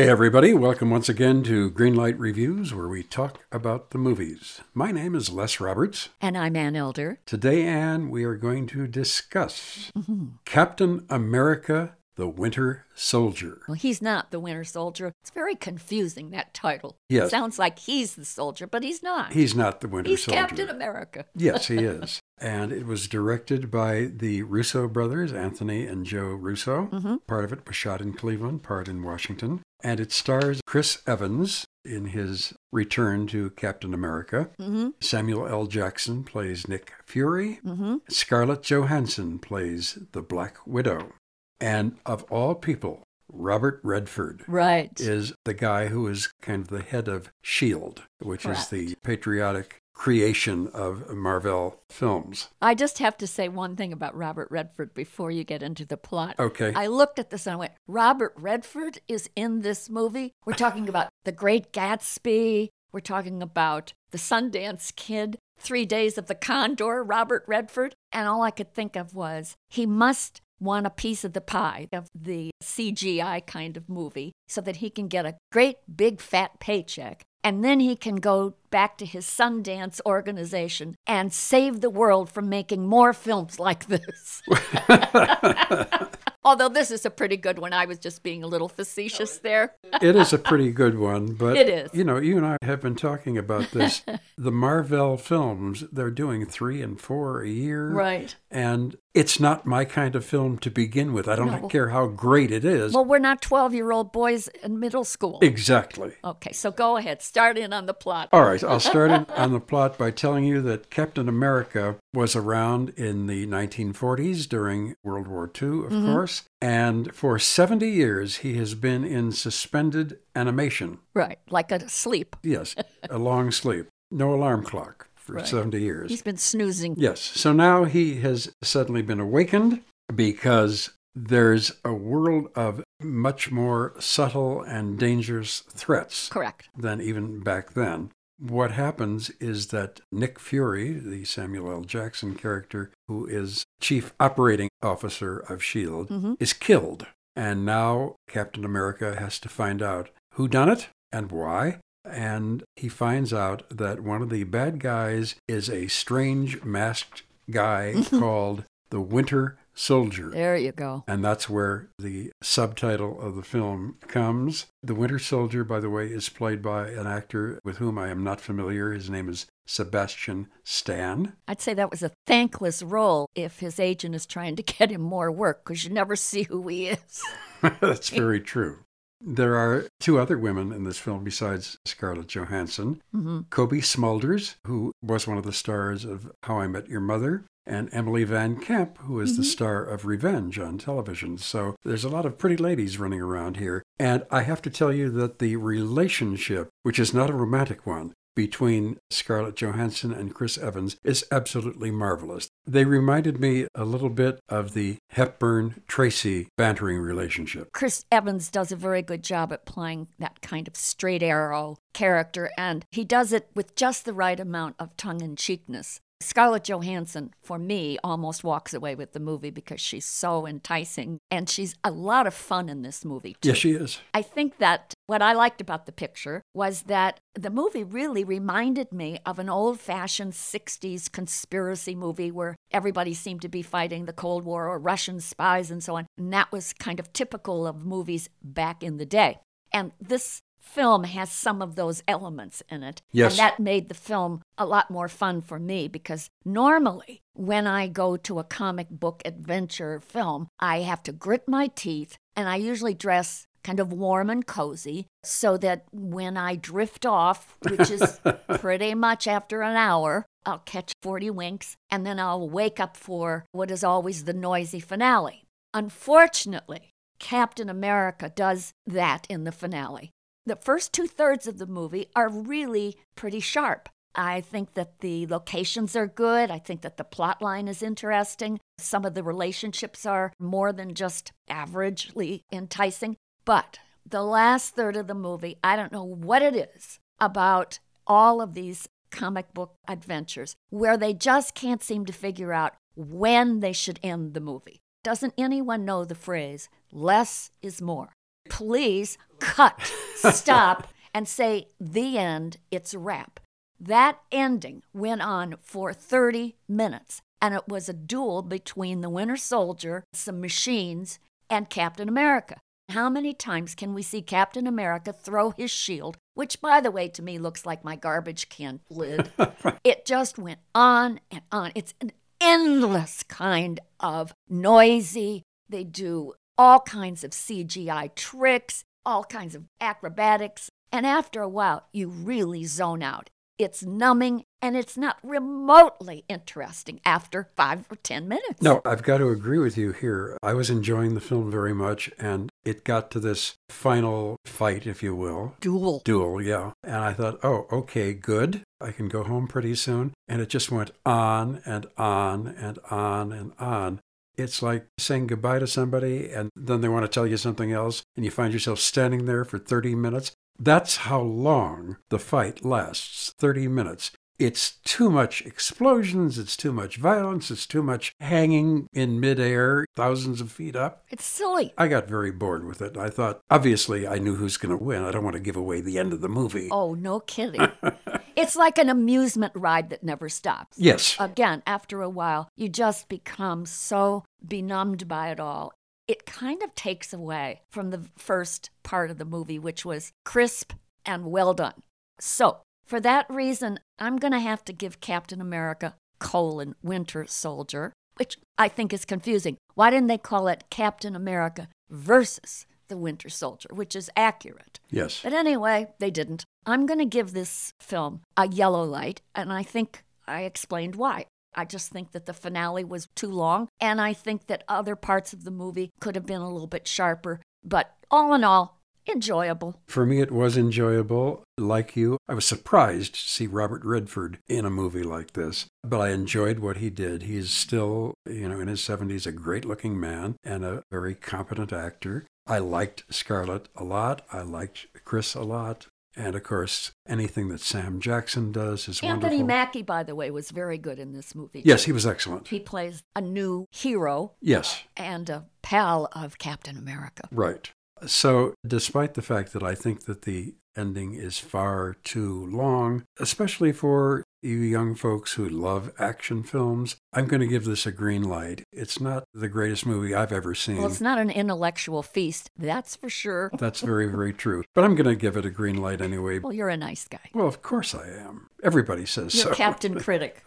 Hey, everybody, welcome once again to Greenlight Reviews, where we talk about the movies. My name is Les Roberts. And I'm Ann Elder. Today, Ann, we are going to discuss Mm-hmm. Captain America the Winter Soldier. Well, he's not the Winter Soldier. It's very confusing, that title. Yes. It sounds like he's the soldier, but he's not. He's not the Winter He's Soldier. Captain America. yes, he is. And it was directed by the Russo brothers, Anthony and Joe Russo. Mm-hmm. Part of it was shot in Cleveland, part in Washington. And it stars Chris Evans in his return to Captain America. Mm-hmm. Samuel L. Jackson plays Nick Fury. Mm-hmm. Scarlett Johansson plays the Black Widow. And of all people, Robert Redford Right. is the guy who is kind of the head of S.H.I.E.L.D., which is the patriotic creation of Marvel films. I just have to say one thing about Robert Redford before you get into the plot. Okay. I looked at this and I went, Robert Redford is in this movie. We're talking about The Great Gatsby. We're talking about The Sundance Kid, Three Days of the Condor, Robert Redford. And all I could think of was he must want a piece of the pie of the CGI kind of movie so that he can get a great big fat paycheck. And then he can go back to his Sundance organization and save the world from making more films like this. Although this is a pretty good one. I was just being a little facetious there. it is a pretty good one, but It is. You know, you and I have been talking about this. the Marvel films, they're doing three and four a year. Right. And it's not my kind of film to begin with. I don't No. care how great it is. Well, we're not 12 year old boys in middle school. exactly. Okay, so go ahead. Start in on the plot. All right, I'll start in- on the plot by telling you that Captain America was around in the 1940s during World War II, of mm-hmm. course, and for 70 years he has been in suspended animation. Right, like a sleep. Yes, a long sleep, no alarm clock for Right. 70 years. He's been snoozing. Yes, so now he has suddenly been awakened because there's a world of much more subtle and dangerous threats Correct. than even back then. What happens is that Nick Fury, the Samuel L. Jackson character, who is chief operating officer of S.H.I.E.L.D., Mhm. is killed. And now Captain America has to find out who done it and why. And he finds out that one of the bad guys is a strange masked guy called the Winter Soldier. There you go. And that's where the subtitle of the film comes. The Winter Soldier, by the way, is played by an actor with whom I am not familiar. His name is Sebastian Stan. I'd say that was a thankless role if his agent is trying to get him more work because you never see who he is. that's very true. There are two other women in this film besides Scarlett Johansson hmm Cobie Smulders, who was one of the stars of How I Met Your Mother, and Emily Van Camp, who is the star of Revenge on television. So there's a lot of pretty ladies running around here. And I have to tell you that the relationship, which is not a romantic one, between Scarlett Johansson and Chris Evans is absolutely marvelous. They reminded me a little bit of the Hepburn Tracy bantering relationship. Chris Evans does a very good job at playing that kind of straight arrow character, and he does it with just the right amount of tongue in cheekness. Scarlett Johansson, for me, almost walks away with the movie because she's so enticing, and she's a lot of fun in this movie, too. Yes, she is. I think that what I liked about the picture was that the movie really reminded me of an old fashioned 60s conspiracy movie where everybody seemed to be fighting the Cold War or Russian spies and so on. And that was kind of typical of movies back in the day. And this film has some of those elements in it. Yes. And that made the film a lot more fun for me because normally when I go to a comic book adventure film, I have to grit my teeth and I usually dress kind of warm and cozy so that when I drift off, which is pretty much after an hour, I'll catch 40 winks and then I'll wake up for what is always the noisy finale. Unfortunately, Captain America does that in the finale. The first two thirds of the movie are really pretty sharp. I think that the locations are good. I think that the plot line is interesting. Some of the relationships are more than just averagely enticing. But the last third of the movie, I don't know what it is about all of these comic book adventures where they just can't seem to figure out when they should end the movie. Doesn't anyone know the phrase, less is more? Please cut, stop, and say, the end, it's a wrap. That ending went on for 30 minutes, and it was a duel between the Winter Soldier, some machines, and Captain America. How many times can we see Captain America throw his shield, which, by the way, to me looks like my garbage can lid? it just went on and on. It's an endless kind of noisy. They do all kinds of CGI tricks, all kinds of acrobatics. And after a while, you really zone out. It's numbing and it's not remotely interesting after five or 10 minutes. No, I've got to agree with you here. I was enjoying the film very much, and it got to this final fight, if you will. Duel. Duel, yeah. And I thought, oh, okay, good. I can go home pretty soon. And it just went on and on and on and on. It's like saying goodbye to somebody, and then they want to tell you something else, and you find yourself standing there for 30 minutes. That's how long the fight lasts 30 minutes. It's too much explosions, it's too much violence, it's too much hanging in midair, thousands of feet up. It's silly. I got very bored with it. I thought, obviously, I knew who's going to win. I don't want to give away the end of the movie. Oh, no kidding. it's like an amusement ride that never stops. Yes. Again, after a while, you just become so benumbed by it all it kind of takes away from the first part of the movie, which was crisp and well done. So, for that reason, I'm going to have to give Captain America colon Winter Soldier, which I think is confusing. Why didn't they call it Captain America versus the Winter Soldier, which is accurate? Yes. But anyway, they didn't. I'm going to give this film a yellow light, and I think I explained why. I just think that the finale was too long, and I think that other parts of the movie could have been a little bit sharper. But all in all, enjoyable. For me, it was enjoyable. Like you, I was surprised to see Robert Redford in a movie like this, but I enjoyed what he did. He's still, you know, in his 70s, a great looking man and a very competent actor. I liked Scarlett a lot. I liked Chris a lot. And of course, anything that Sam Jackson does is Anthony wonderful. Anthony Mackie, by the way, was very good in this movie. Yes, he was excellent. He plays a new hero. Yes. And a pal of Captain America. Right. So, despite the fact that I think that the ending is far too long, especially for you young folks who love action films, I'm going to give this a green light. It's not the greatest movie I've ever seen. Well, it's not an intellectual feast, that's for sure. That's very, very true. But I'm going to give it a green light anyway. Well, you're a nice guy. Well, of course I am. Everybody says you're so. Captain Critic.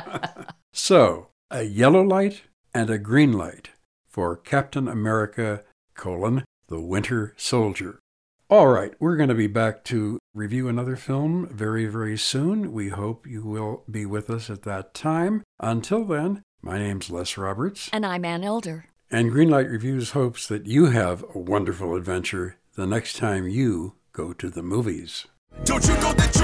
so, a yellow light and a green light for Captain America, colon, the Winter Soldier. All right, we're going to be back to review another film very, very soon. We hope you will be with us at that time. Until then, my name's Les Roberts. And I'm Ann Elder. And Greenlight Reviews hopes that you have a wonderful adventure the next time you go to the movies. Don't you know that you're a grown up?